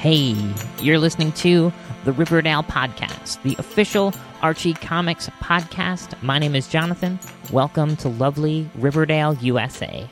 Hey, you're listening to the Riverdale Podcast, the official Archie Comics podcast. My name is Jonathan. Welcome to lovely Riverdale, USA.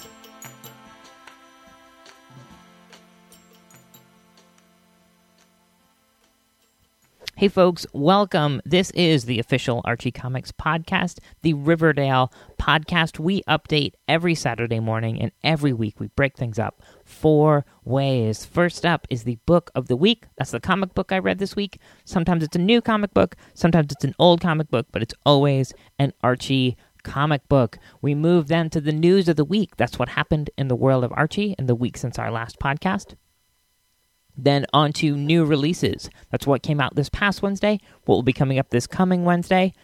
Hey, folks, welcome. This is the official Archie Comics podcast, the Riverdale podcast. We update every Saturday morning, and every week we break things up four ways. First up is the book of the week. That's the comic book I read this week. Sometimes it's a new comic book, sometimes it's an old comic book, but it's always an Archie comic book. We move then to the news of the week. That's what happened in the world of Archie in the week since our last podcast. Then on to new releases. That's what came out this past Wednesday, what will be coming up this coming Wednesday,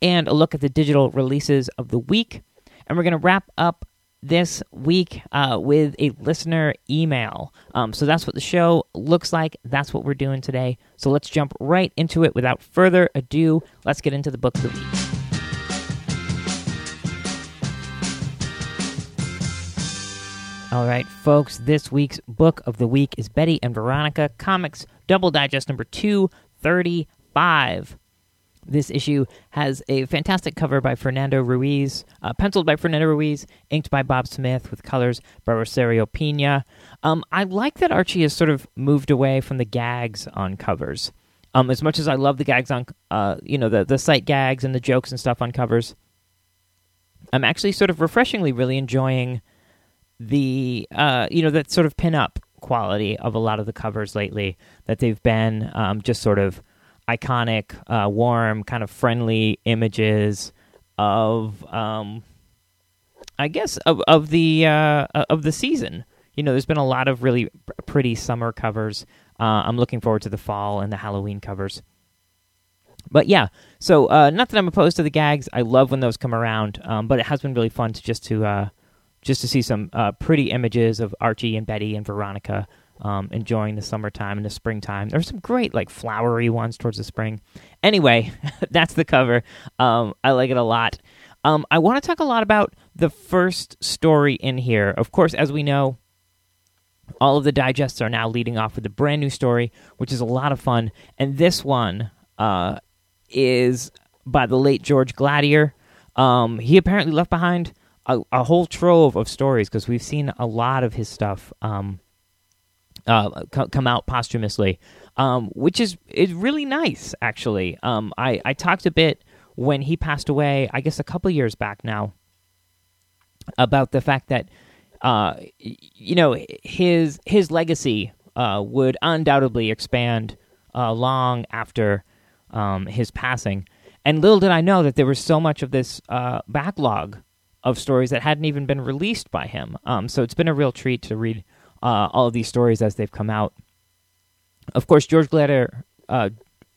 and a look at the digital releases of the week. And we're going to wrap up this week uh, with a listener email. Um, so that's what the show looks like. That's what we're doing today. So let's jump right into it without further ado. Let's get into the book of the week. All right, folks, this week's book of the week is Betty and Veronica Comics Double Digest number 235. This issue has a fantastic cover by Fernando Ruiz, uh, penciled by Fernando Ruiz, inked by Bob Smith, with colors by Rosario Peña. Um, I like that Archie has sort of moved away from the gags on covers. Um, as much as I love the gags on, uh, you know, the, the sight gags and the jokes and stuff on covers, I'm actually sort of refreshingly really enjoying the uh, you know that sort of pin up quality of a lot of the covers lately that they've been um, just sort of iconic, uh, warm, kind of friendly images of um, I guess of of the uh, of the season. You know, there's been a lot of really pretty summer covers. Uh, I'm looking forward to the fall and the Halloween covers. But yeah, so uh, not that I'm opposed to the gags. I love when those come around, um, but it has been really fun to just to uh, just to see some uh, pretty images of Archie and Betty and Veronica um, enjoying the summertime and the springtime. There's some great like flowery ones towards the spring. Anyway, that's the cover. Um, I like it a lot. Um, I want to talk a lot about the first story in here. Of course, as we know, all of the digests are now leading off with a brand new story, which is a lot of fun. And this one uh, is by the late George Gladir. Um, he apparently left behind a, a whole trove of stories because we've seen a lot of his stuff um, uh, co- come out posthumously, um, which is is really nice. Actually, um, I I talked a bit when he passed away. I guess a couple years back now about the fact that uh, you know his his legacy uh, would undoubtedly expand uh, long after um, his passing. And little did I know that there was so much of this uh, backlog of stories that hadn't even been released by him. Um, so it's been a real treat to read uh, all of these stories as they've come out. Of course, George Gladir uh,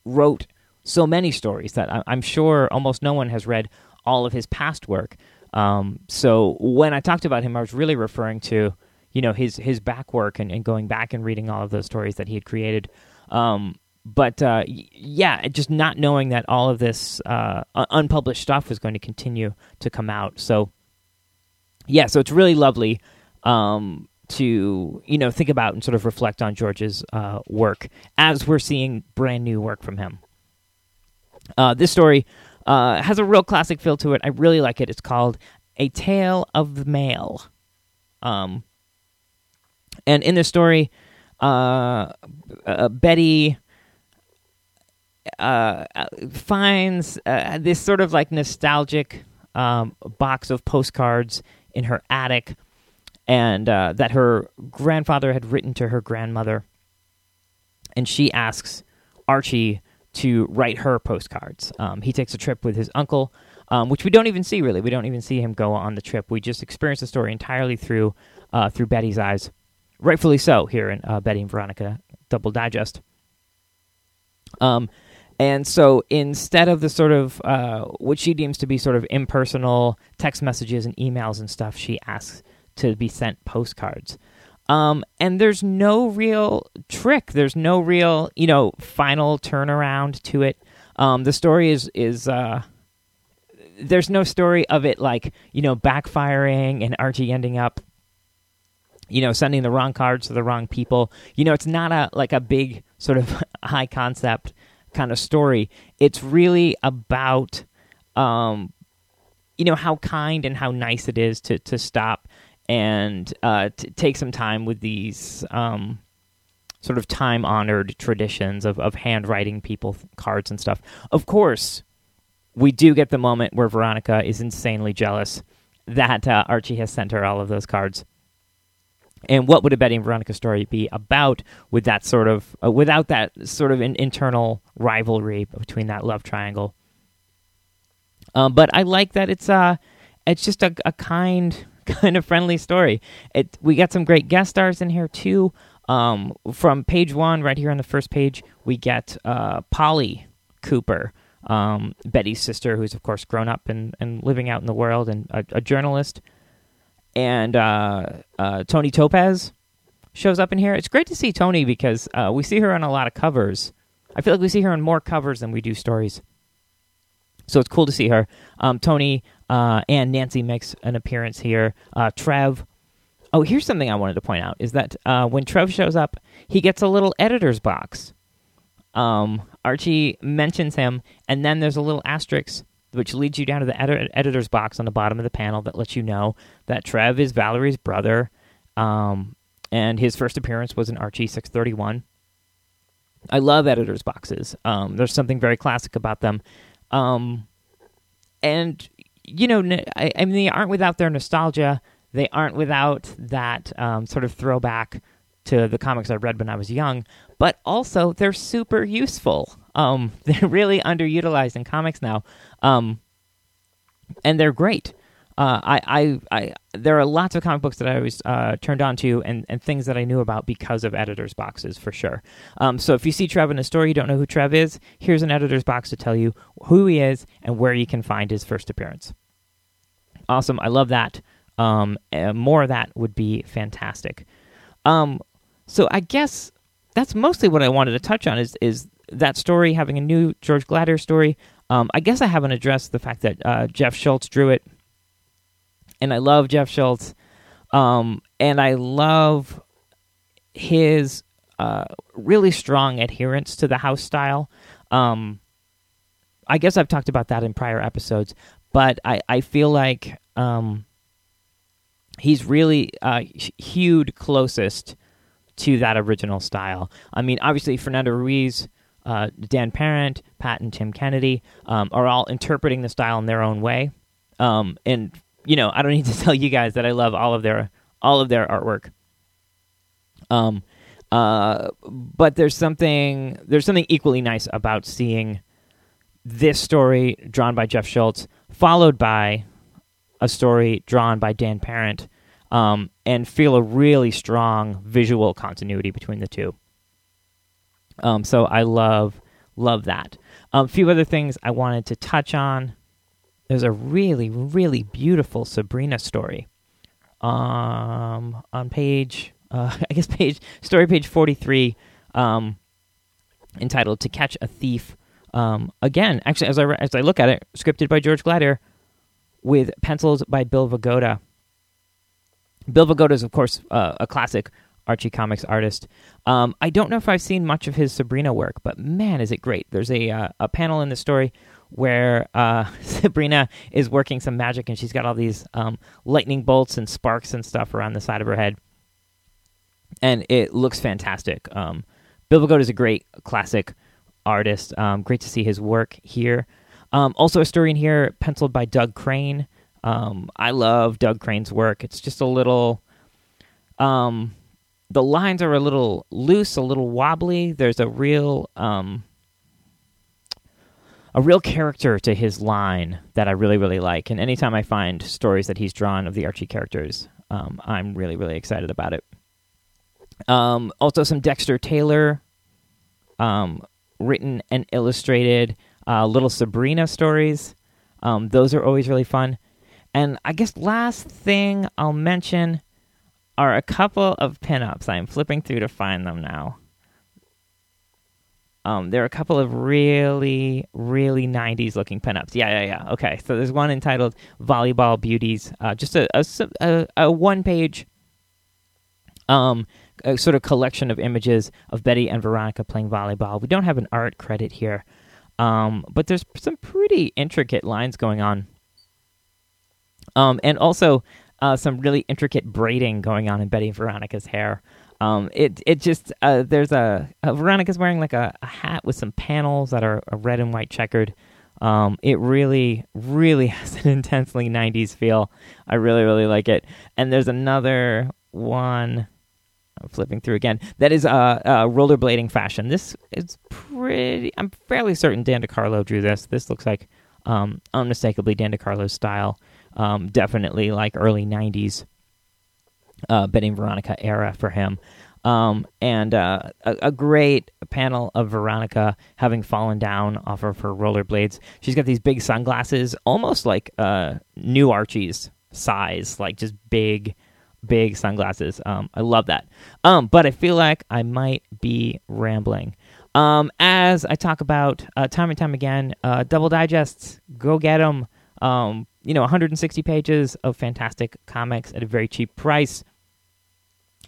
wrote so many stories that I- am sure almost no one has read all of his past work. Um, so when I talked about him, I was really referring to you know his his back work and, and going back and reading all of those stories that he had created. Um, but uh, yeah, just not knowing that all of this uh, unpublished stuff was going to continue to come out. So yeah, so it's really lovely um, to you know think about and sort of reflect on George's uh, work as we're seeing brand new work from him. Uh, this story uh, has a real classic feel to it. I really like it. It's called "A Tale of the Mail," um, and in this story, uh, uh, Betty uh, finds this sort of like nostalgic um, box of postcards in her attic, and uh, that her grandfather had written to her grandmother. And she asks Archie to write her postcards. Um, he takes a trip with his uncle, um, which we don't even see really. We don't even see him go on the trip. We just experience the story entirely through uh, through Betty's eyes, rightfully so. Here in uh, Betty and Veronica Double Digest. Um, and so instead of the sort of uh, what she deems to be sort of impersonal text messages and emails and stuff, she asks to be sent postcards. Um, and there's no real trick. There's no real, you know, final turnaround to it. Um, the story is is uh, there's no story of it like you know backfiring and Archie ending up you know, sending the wrong cards to the wrong people. You know, it's not a like a big sort of high concept kind of story. It's really about um you know how kind and how nice it is to to stop and uh, to take some time with these um, sort of time honored traditions of, of handwriting people cards and stuff. Of course, we do get the moment where Veronica is insanely jealous that uh, Archie has sent her all of those cards. And what would a Betty and Veronica story be about with that sort of uh, without that sort of an internal rivalry between that love triangle? Um, but I like that it's uh it's just a, a kind kind of friendly story. It we got some great guest stars in here too. Um, from page one, right here on the first page, we get uh, Polly Cooper, um, Betty's sister, who's of course grown up and, and living out in the world, and a, a journalist. And uh, uh, Toni Topaz shows up in here. It's great to see Toni because uh, we see her on a lot of covers. I feel like we see her on more covers than we do stories. So it's cool to see her. Um, Toni uh, and Nancy makes an appearance here. Uh, Trev. Oh, here's something I wanted to point out: is that uh, when Trev shows up, he gets a little editor's box. Um, Archie mentions him, and then there's a little asterisk which leads you down to the ed- editor's box on the bottom of the panel that lets you know that Trev is Valerie's brother, um, and his first appearance was in Archie 631. I love editors' boxes. Um, there's something very classic about them. Um, and you know, I, I, mean, they aren't without their nostalgia. They aren't without that um, sort of throwback to the comics I read when I was young. But also, they're super useful. Um, they're really underutilized in comics now, um, and they're great. Uh, I, I, I, there are lots of comic books that I was uh, turned on to and, and things that I knew about because of editors' boxes, for sure. Um, so if you see Trev in a story, you don't know who Trev is, here's an editor's box to tell you who he is and where you can find his first appearance. Awesome. I love that. Um, more of that would be fantastic. Um, so I guess that's mostly what I wanted to touch on is, is that story, having a new George Gladir story. Um, I guess I haven't addressed the fact that uh, Jeff Shultz drew it and I love Jeff Shultz, um, and I love his uh, really strong adherence to the house style. Um, I guess I've talked about that in prior episodes, but I, I feel like um, he's really uh, hewed closest to that original style. I mean, obviously, Fernando Ruiz, uh, Dan Parent, Pat and Tim Kennedy um, are all interpreting the style in their own way. Um, and you know, I don't need to tell you guys that I love all of their all of their artwork. Um, uh, but there's something there's something equally nice about seeing this story drawn by Jeff Shultz, followed by a story drawn by Dan Parent, um, and feel a really strong visual continuity between the two. Um, so I love love that. A um, few other things I wanted to touch on there's a really, really beautiful Sabrina story. Um, on page, uh, I guess page story page forty three, um, entitled "To Catch a Thief." Um, again, actually, as I as I look at it, scripted by George Gladir, with pencils by Bill Vigoda. Bill Vigoda is, of course, uh, a classic Archie Comics artist. Um, I don't know if I've seen much of his Sabrina work, but man, is it great! There's a uh, a panel in the story where uh, Sabrina is working some magic and she's got all these um, lightning bolts and sparks and stuff around the side of her head. And it looks fantastic. Um, Bill Vigoda is a great classic artist. Um, great to see his work here. Um, also, a story in here penciled by Doug Crane. Um, I love Doug Crane's work. It's just a little. Um, the lines are a little loose, a little wobbly. There's a real um, a real character to his line that I really, really like. And anytime I find stories that he's drawn of the Archie characters, um, I'm really, really excited about it. Um, also, some Dexter Taylor um, written and illustrated uh, little Sabrina stories. Those are always really fun. And I guess last thing I'll mention are a couple of pinups. I'm flipping through to find them now. Um, there are a couple of really, really 90s looking pinups. Yeah, yeah, yeah. Okay, so there's one entitled Volleyball Beauties, uh, just a, a, a, one page Um, a sort of collection of images of Betty and Veronica playing volleyball. We don't have an art credit here, um, but there's some pretty intricate lines going on. Um, and also uh, some really intricate braiding going on in Betty Veronica's hair. Um, it it just uh, there's a, a, Veronica's wearing like a, a, hat with some panels that are red and white checkered. Um, it really really has an intensely 90s feel. I really really like it. And there's another one. I'm flipping through again. That is uh, uh, rollerblading fashion. This is pretty. I'm fairly certain Dan DeCarlo drew this. This looks like um, unmistakably Dan DeCarlo's style. Um, definitely like early 90s uh, Betty Veronica era for him. Um, and uh, a, a, great panel of Veronica having fallen down off of her rollerblades. She's got these big sunglasses, almost like uh, new Archie's size, like just big, big sunglasses. Um, I love that. Um, but I feel like I might be rambling. Um, as I talk about uh, time and time again, uh, double digests, go get them. Um, you know, 160 pages of fantastic comics at a very cheap price.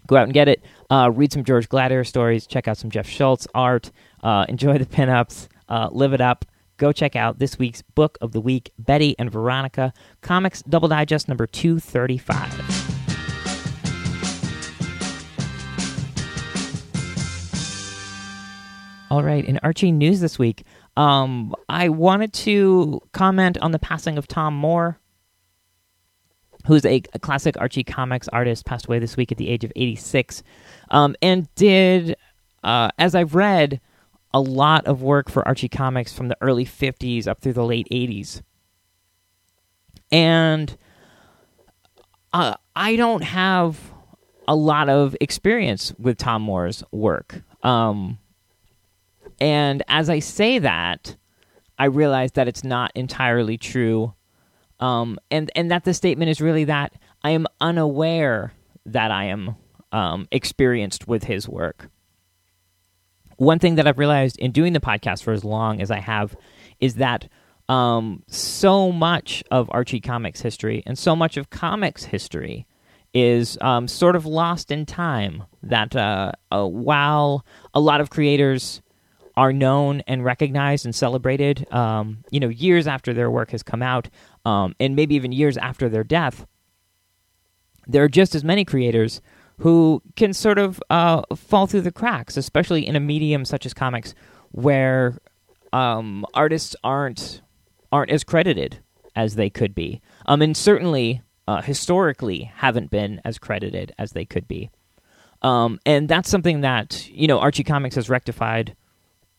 Go out and get it. Uh, read some George Gladir stories. Check out some Jeff Shultz art. Uh, enjoy the pinups. Uh, live it up. Go check out this week's book of the week, Betty and Veronica, Comics Double Digest number 235. All right, in Archie news this week, um, I wanted to comment on the passing of Tom Moore, who's a, a, classic Archie comics artist, passed away this week at the age of 86, um, and did, uh, as I've read, a lot of work for Archie comics from the early 50s up through the late 80s. And uh, I don't have a lot of experience with Tom Moore's work. Um, and as I say that, I realize that it's not entirely true. Um, and, and that the statement is really that I am unaware that I am um, experienced with his work. One thing that I've realized in doing the podcast for as long as I have is that um, so much of Archie Comics history and so much of comics history is um, sort of lost in time. That uh, uh, while a lot of creators are known and recognized and celebrated, um, you know, years after their work has come out, um, and maybe even years after their death, there are just as many creators who can sort of uh, fall through the cracks, especially in a medium such as comics, where um, artists aren't aren't as credited as they could be, um, and certainly uh, historically haven't been as credited as they could be. Um, and that's something that you know Archie Comics has rectified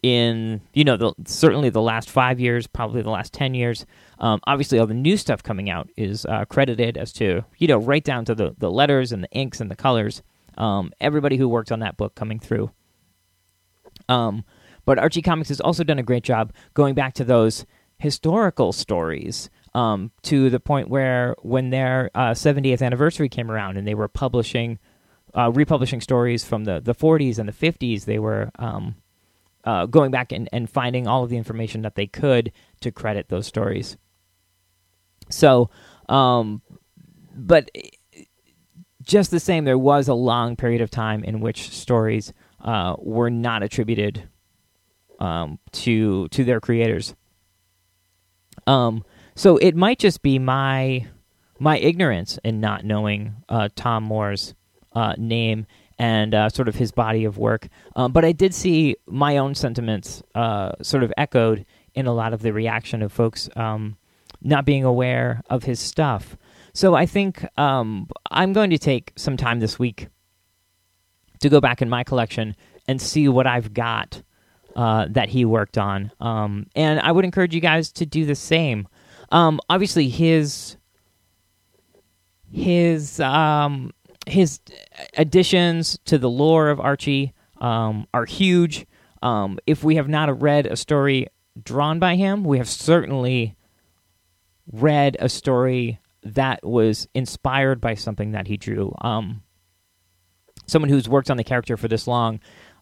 in you know the, certainly the last five years, probably the last ten years. Um, obviously, all the new stuff coming out is uh, credited as to you know right down to the the letters and the inks and the colors. Um, everybody who worked on that book coming through. Um, but Archie Comics has also done a great job going back to those historical stories um, to the point where when their uh, 70th anniversary came around and they were publishing, uh, republishing stories from the, the 40s and the 50s, they were um, uh, going back and, and finding all of the information that they could to credit those stories. So, um, but just the same, there was a long period of time in which stories uh, were not attributed um, to to their creators. Um, so it might just be my my ignorance in not knowing uh, Tom Moore's uh, name and uh, sort of his body of work. Um, but I did see my own sentiments uh, sort of echoed in a lot of the reaction of folks um, not being aware of his stuff. So I think um, I'm going to take some time this week to go back in my collection and see what I've got uh, that he worked on. Um, and I would encourage you guys to do the same. Um, obviously, his his um, his additions to the lore of Archie um, are huge. Um, if we have not read a story drawn by him, we have certainly read a story that was inspired by something that he drew. Um, someone who's worked on the character for this long,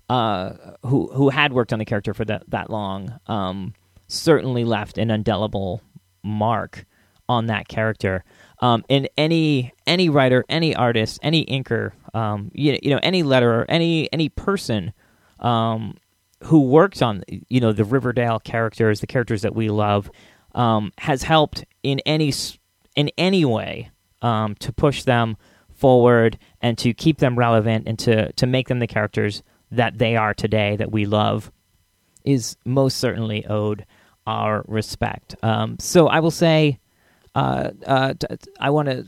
uh, who who had worked on the character for that that long, um, certainly left an indelible mark on that character. Um, and any any writer, any artist, any inker, um, you, you know, any letterer, any any person um, who worked on you know the Riverdale characters, the characters that we love, um, has helped in any in any way um, to push them forward and to keep them relevant and to to make them the characters that they are today that we love is most certainly owed our respect. Um, so I will say, uh, uh, want to,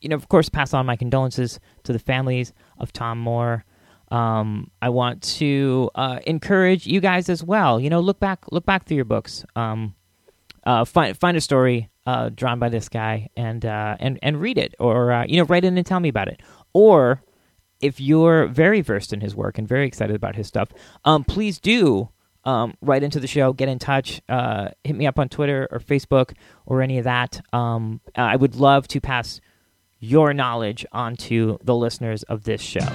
you know, of course, pass on my condolences to the families of Tom Moore. Um, I want to uh, encourage you guys as well. You know, look back, look back through your books. Um, uh, find find a story uh, drawn by this guy and uh, and and read it, or uh, you know, write in and tell me about it. Or if you're very versed in his work and very excited about his stuff, um, please do um, write into the show, get in touch, uh, hit me up on Twitter or Facebook or any of that. Um, I would love to pass your knowledge onto the listeners of this show.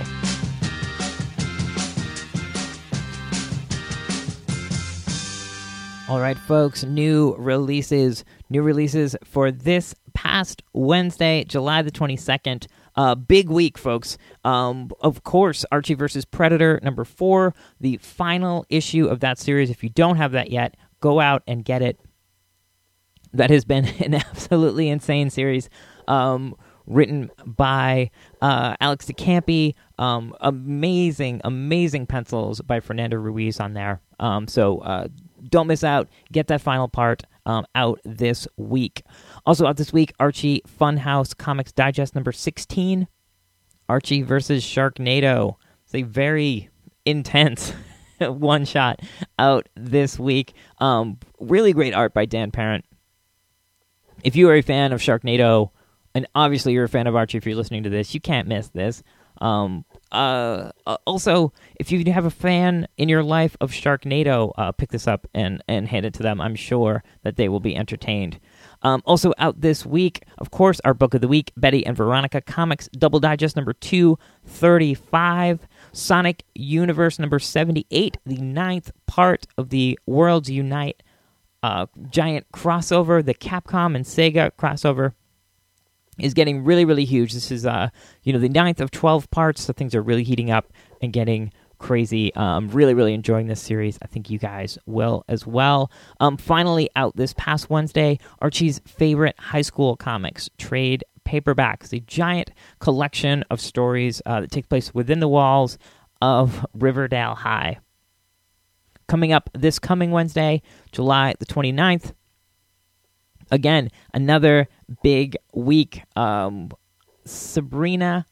All right, folks, new releases. New releases for this past Wednesday, July the 22nd. Uh, big week, folks. Um, of course, Archie versus Predator number four, the final issue of that series. If you don't have that yet, go out and get it. That has been an absolutely insane series. Um, written by uh, Alex de Campi. Um, amazing, amazing pencils by Fernando Ruiz on there. Um, so uh, don't miss out. Get that final part um, out this week. Also out this week, Archie Funhouse Comics Digest number 16. Archie versus Sharknado. It's a very intense one shot out this week. Um, really great art by Dan Parent. If you are a fan of Sharknado, and obviously you're a fan of Archie if you're listening to this, you can't miss this. Um, uh, uh, also, if you have a fan in your life of Sharknado, uh, pick this up and, and hand it to them. I'm sure that they will be entertained. Um, also out this week, of course, our book of the week, Betty and Veronica Comics Double Digest number 235, Sonic Universe number 78, the ninth part of the Worlds Unite uh, giant crossover, the Capcom and Sega crossover is getting really, really huge. This is, uh, you know, the ninth of 12 parts, so things are really heating up and getting crazy. Um, I'm really, really enjoying this series. I think you guys will as well. Um, finally, out this past Wednesday, Archie's favorite high school comics trade paperbacks, a giant collection of stories uh, that take place within the walls of Riverdale High. Coming up this coming Wednesday, July the 29th, again, another big week. Um, Sabrina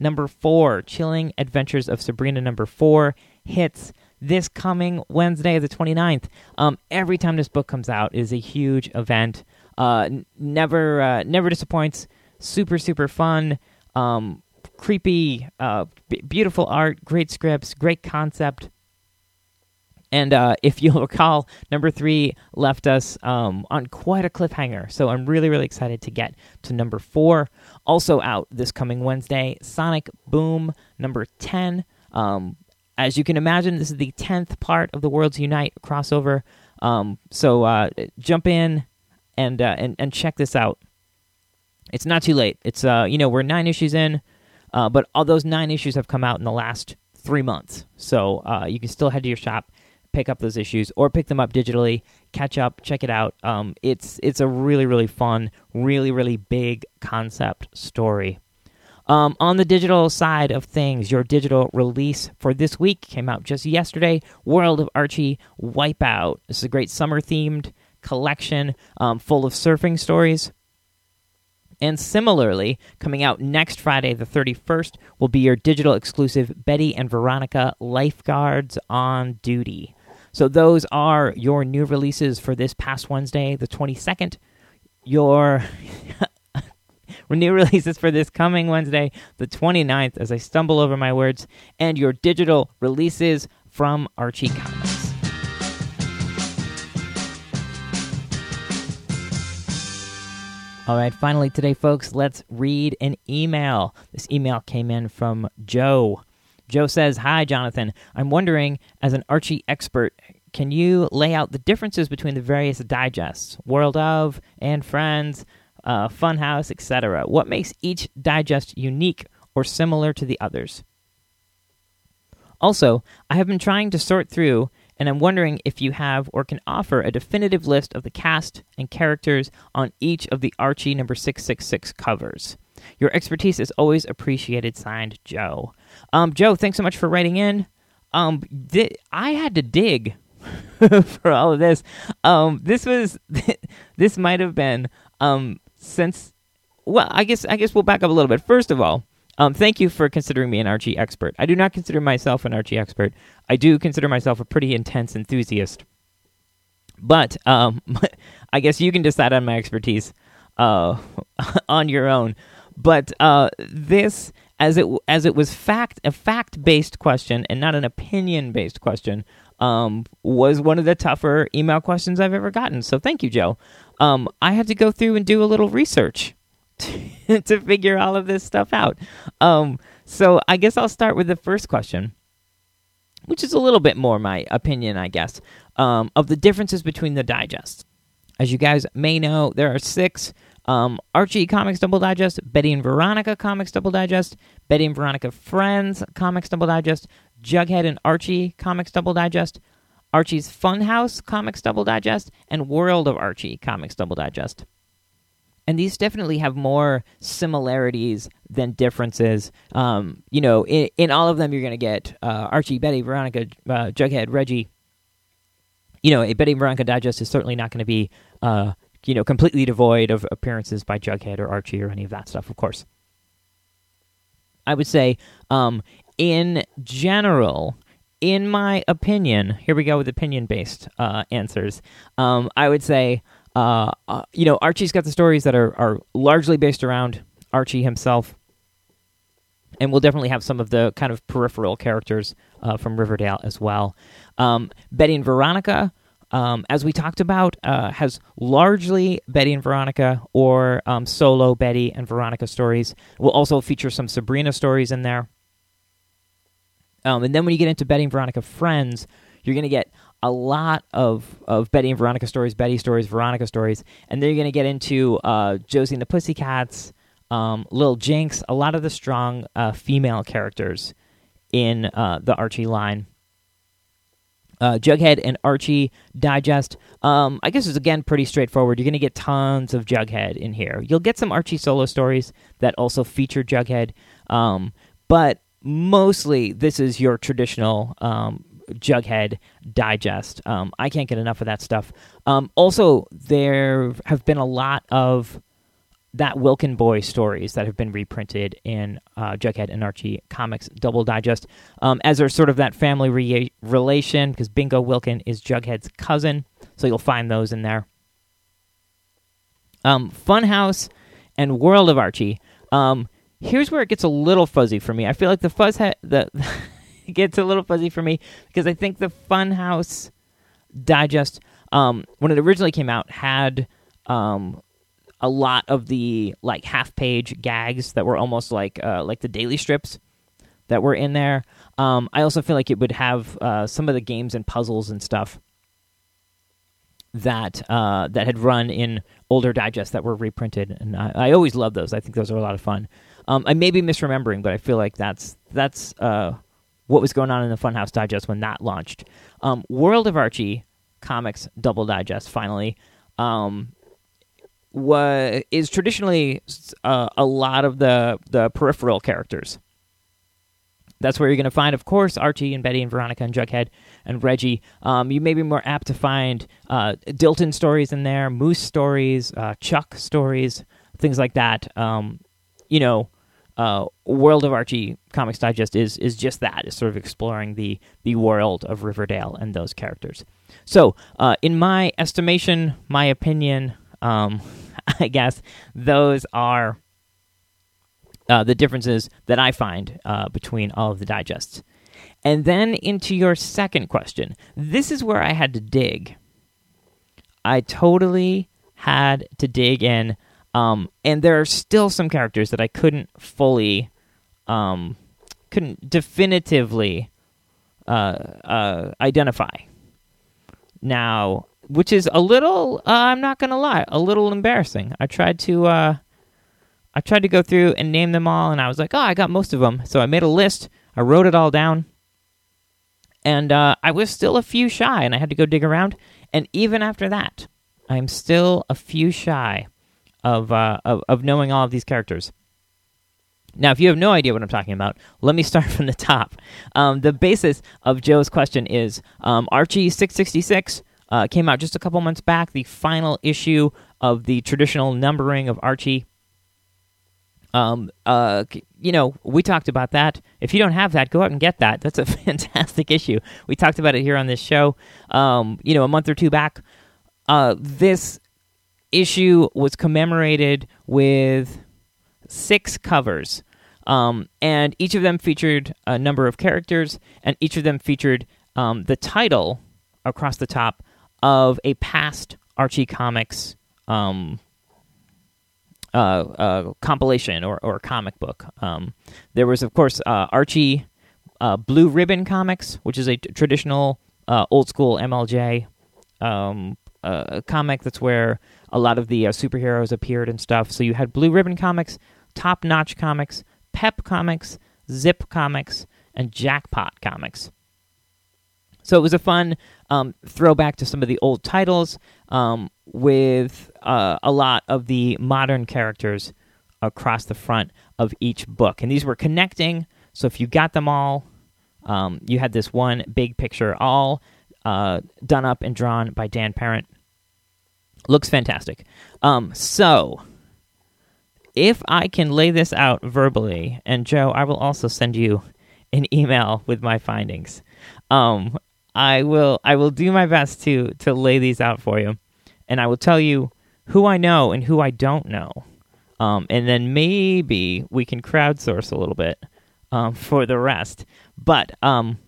number four, Chilling Adventures of Sabrina number four hits this coming Wednesday, the 29th. Um, every time this book comes out is a huge event. Uh, never, uh, never disappoints. Super, super fun. Um, creepy, uh, b- beautiful art, great scripts, great concept. And uh, if you'll recall, number three left us um, on quite a cliffhanger. So I'm really, really excited to get to number four. Also out this coming Wednesday, Sonic Boom number 10. Um, as you can imagine, this is the 10th part of the Worlds Unite crossover. Um, so uh, jump in and, uh, and, and check this out. It's not too late. It's, uh, you know, we're nine issues in, uh, but all those nine issues have come out in the last three months. So uh, you can still head to your shop pick up those issues or pick them up digitally catch up check it out. Um, it's it's a really really fun really really big concept story. Um, on the digital side of things your digital release for this week came out just yesterday world of archie wipeout. This is a great summer themed collection um, full of surfing stories. And similarly, coming out next Friday, the 31st, will be your digital exclusive Betty and Veronica Lifeguards on Duty. So those are your new releases for this past Wednesday, the 22nd. Your new releases for this coming Wednesday, the 29th, as I stumble over my words, and your digital releases from Archie Comics. All right, finally today, folks, let's read an email. This email came in from Joe. Joe says, Hi, Jonathan. I'm wondering, as an Archie expert, can you lay out the differences between the various digests, World of and Friends, uh, Funhouse, etc. What makes each digest unique or similar to the others? Also, I have been trying to sort through, and I'm wondering if you have or can offer a definitive list of the cast and characters on each of the Archie number 666 covers. Your expertise is always appreciated. Signed, Joe. Um, Joe, thanks so much for writing in. Um, th- I had to dig for all of this. Um, this was this might have been um since. Well, I guess I guess we'll back up a little bit. First of all, um, thank you for considering me an Archie expert. I do not consider myself an Archie expert. I do consider myself a pretty intense enthusiast. But um, I guess you can decide on my expertise uh, on your own. But uh, this, as it as it was fact a fact based question and not an opinion based question, um, was one of the tougher email questions I've ever gotten. So thank you, Joe. Um, I had to go through and do a little research to figure all of this stuff out. Um, so I guess I'll start with the first question, which is a little bit more my opinion, I guess, um, of the differences between the digests. As you guys may know, there are six um, Archie Comics Double Digest, Betty and Veronica Comics Double Digest, Betty and Veronica Friends Comics Double Digest, Jughead and Archie Comics Double Digest, Archie's Funhouse Comics Double Digest, and World of Archie Comics Double Digest. And these definitely have more similarities than differences. Um, you know, in, in, all of them, you're going to get uh, Archie, Betty, Veronica, uh, Jughead, Reggie. You know, a Betty and Veronica Digest is certainly not going to be, uh, you know, completely devoid of appearances by Jughead or Archie or any of that stuff, of course. I would say um, in general, in my opinion, here we go with opinion based uh, answers. Um, I would say, uh, uh, you know, Archie's got the stories that are, are largely based around Archie himself. And we'll definitely have some of the kind of peripheral characters uh, from Riverdale as well. Um, Betty and Veronica, um, as we talked about, uh, has largely Betty and Veronica or um, solo Betty and Veronica stories. We'll also feature some Sabrina stories in there. Um, and then when you get into Betty and Veronica Friends, you're going to get a lot of, of Betty and Veronica stories, Betty stories, Veronica stories, and then you're going to get into uh, Josie and the Pussycats, um, Lil Jinx, a lot of the strong uh, female characters in uh, the Archie line. Uh, Jughead and Archie Digest. Um, I guess it's again pretty straightforward. You're going to get tons of Jughead in here. You'll get some Archie solo stories that also feature Jughead, um, but mostly this is your traditional um, Jughead digest. Um, I can't get enough of that stuff. Um, also, there have been a lot of that Wilkin Boy stories that have been reprinted in uh, Jughead and Archie Comics Double Digest, um, as are sort of that family re- relation, because Bingo Wilkin is Jughead's cousin, so you'll find those in there. Um, Funhouse and World of Archie. Um, here's where it gets a little fuzzy for me. I feel like the fuzz ha- the gets a little fuzzy for me because I think the Funhouse Digest, um, when it originally came out, had um, a lot of the like half page gags that were almost like uh, like the daily strips that were in there. Um, I also feel like it would have uh, some of the games and puzzles and stuff that uh, that had run in older digests that were reprinted, and I, I always love those. I think those are a lot of fun. Um, I may be misremembering, but I feel like that's that's uh, what was going on in the Funhouse Digest when that launched. Um, World of Archie comics double digest finally um, was is traditionally uh, a lot of the the peripheral characters. That's where you're going to find, of course, Archie and Betty and Veronica and Jughead and Reggie. Um, you may be more apt to find uh, Dilton stories in there, Moose stories, uh, Chuck stories, things like that. Um, you know, uh, World of Archie Comics Digest is is just that. Is sort of exploring the the world of Riverdale and those characters. So, uh, in my estimation, my opinion, um, I guess those are uh, the differences that I find uh, between all of the digests. And then into your second question. This is where I had to dig. I totally had to dig in um, and there are still some characters that I couldn't fully, um, couldn't definitively uh, uh, identify. Now, which is a little. Uh, I'm not gonna lie, a little embarrassing. I tried to. Uh, I tried to go through and name them all, and I was like, oh, I got most of them. So I made a list. I wrote it all down, and uh, I was still a few shy, and I had to go dig around. And even after that, I'm still a few shy of, uh, of, of knowing all of these characters. Now, if you have no idea what I'm talking about, let me start from the top. Um, the basis of Joe's question is um, Archie 666 uh, came out just a couple months back, the final issue of the traditional numbering of Archie. Um, uh, you know, we talked about that. If you don't have that, go out and get that. That's a fantastic issue. We talked about it here on this show. Um, you know, a month or two back. Uh, this issue was commemorated with six covers. Um, and each of them featured a number of characters, and each of them featured um, the title across the top of a past Archie Comics um, uh, uh, compilation or, or comic book. Um, there was, of course, uh, Archie uh, Blue Ribbon Comics, which is a t- traditional uh, old school MLJ um, uh, comic. That's where a lot of the superheroes appeared and stuff. So you had Blue Ribbon Comics, Top Notch Comics, Pep Comics, Zip Comics, and Jackpot Comics. So it was a fun um, throwback to some of the old titles um, with uh, a lot of the modern characters across the front of each book. And these were connecting, so if you got them all, um, you had this one big picture all uh, done up and drawn by Dan Parent. Looks fantastic. Um, so if I can lay this out verbally, and Joe, I will also send you an email with my findings. Um, I will I will do my best to to lay these out for you, and I will tell you who I know and who I don't know, um, and then maybe we can crowdsource a little bit um, for the rest. But um,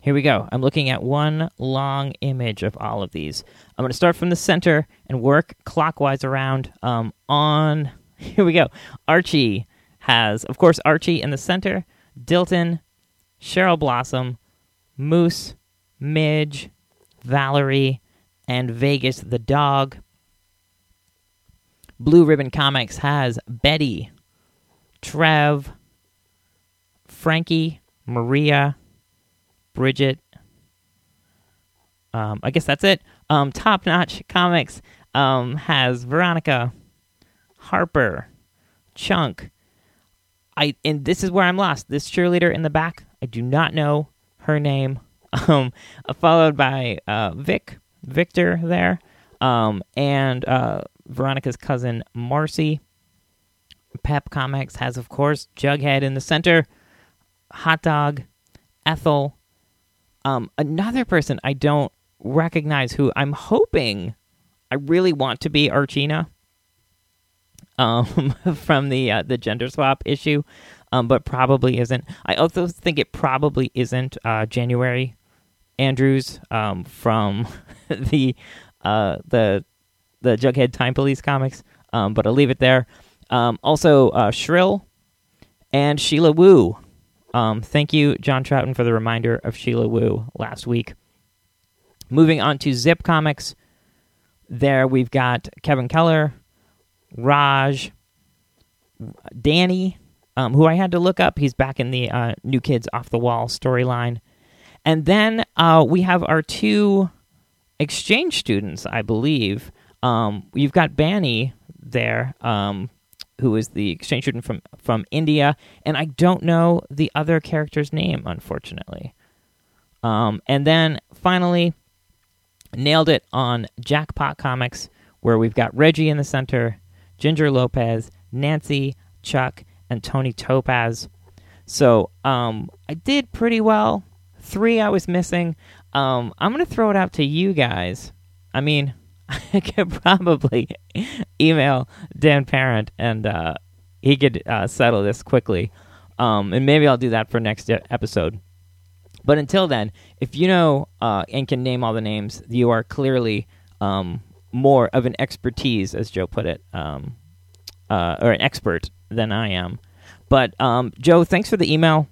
here we go. I'm looking at one long image of all of these. I'm going to start from the center and work clockwise around um, on Here we go. Archie has, of course, Archie in the center, Dilton, Cheryl Blossom, Moose, Midge, Valerie, and Vegas the dog. Blue Ribbon Comics has Betty, Trev, Frankie, Maria, Bridget. Um, I guess that's it. Um, Top Notch Comics um, has Veronica, Harper, Chunk. I and this is where I'm lost. This cheerleader in the back, I do not know her name. Um, uh, followed by uh, Vic, Victor there, um, and uh, Veronica's cousin Marcy. Pep Comics has, of course, Jughead in the center, Hot Dog, Ethel. Um, another person I don't recognize who I'm hoping I really want to be Archina um, from the uh, the gender swap issue, um, but probably isn't. I also think it probably isn't uh, January Andrews um, from the uh, the the Jughead Time Police comics, um, but I'll leave it there. Um, also, uh, Shrill and Sheila Wu. Um, thank you, John Troughton, for the reminder of Sheila Wu last week. Moving on to Zip Comics, there we've got Kevin Keller, Raj, Danny, um, who I had to look up. He's back in the uh, New Kids Off the Wall storyline. And then uh, we have our two exchange students, I believe. Um, you've got Banny there, um, who is the exchange student from, from India, and I don't know the other character's name, unfortunately. Um, and then finally, nailed it on Jackpot Comics, where we've got Reggie in the center, Ginger Lopez, Nancy, Chuck, and Toni Topaz. So um, I did pretty well. Three I was missing. Um, I'm going to throw it out to you guys. I mean, I could probably email Dan Parent and uh, he could uh, settle this quickly. Um, and maybe I'll do that for next episode. But until then, if you know uh, and can name all the names, you are clearly um, more of an expertise, as Joe put it, um, uh, or an expert than I am. But um, Joe, thanks for the email.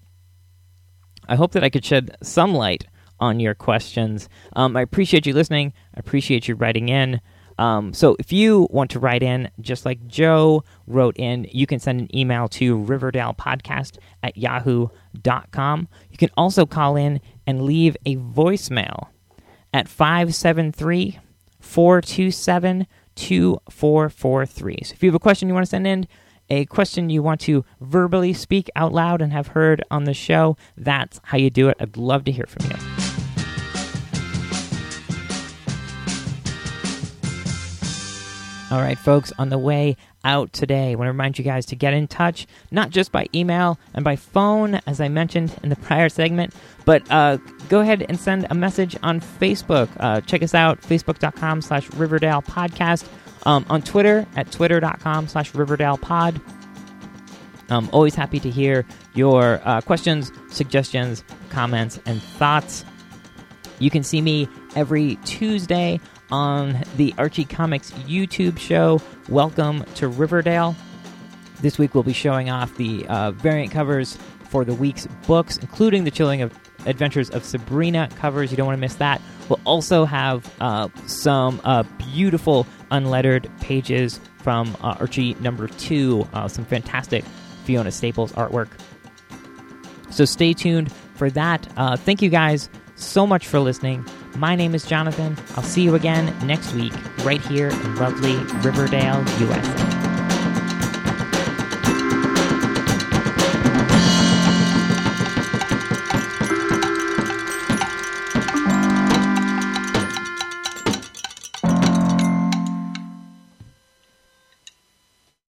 I hope that I could shed some light on your questions. Um, I appreciate you listening. I appreciate you writing in. Um, so if you want to write in, just like Joe wrote in, you can send an email to riverdalepodcast at yahoo.com. You can also call in and leave a voicemail at 573 427 2443. So if you have a question you want to send in, a question you want to verbally speak out loud and have heard on the show, that's how you do it. I'd love to hear from you. All right, folks, on the way out today, I want to remind you guys to get in touch, not just by email and by phone, as I mentioned in the prior segment, but uh, go ahead and send a message on Facebook. Uh, check us out, facebook.com slash Riverdale Podcast. Um, on Twitter at twitter.com slash Riverdale Pod. I'm always happy to hear your uh, questions, suggestions, comments, and thoughts. You can see me every Tuesday on the Archie Comics YouTube show. Welcome to Riverdale. This week we'll be showing off the uh, variant covers for the week's books, including the Chilling of Adventures of Sabrina covers. You don't want to miss that. We'll also have uh, some uh, beautiful unlettered pages from uh, Archie number two, uh, some fantastic Fiona Staples artwork. So stay tuned for that. Uh, thank you guys so much for listening. My name is Jonathan. I'll see you again next week, right here in lovely Riverdale, USA.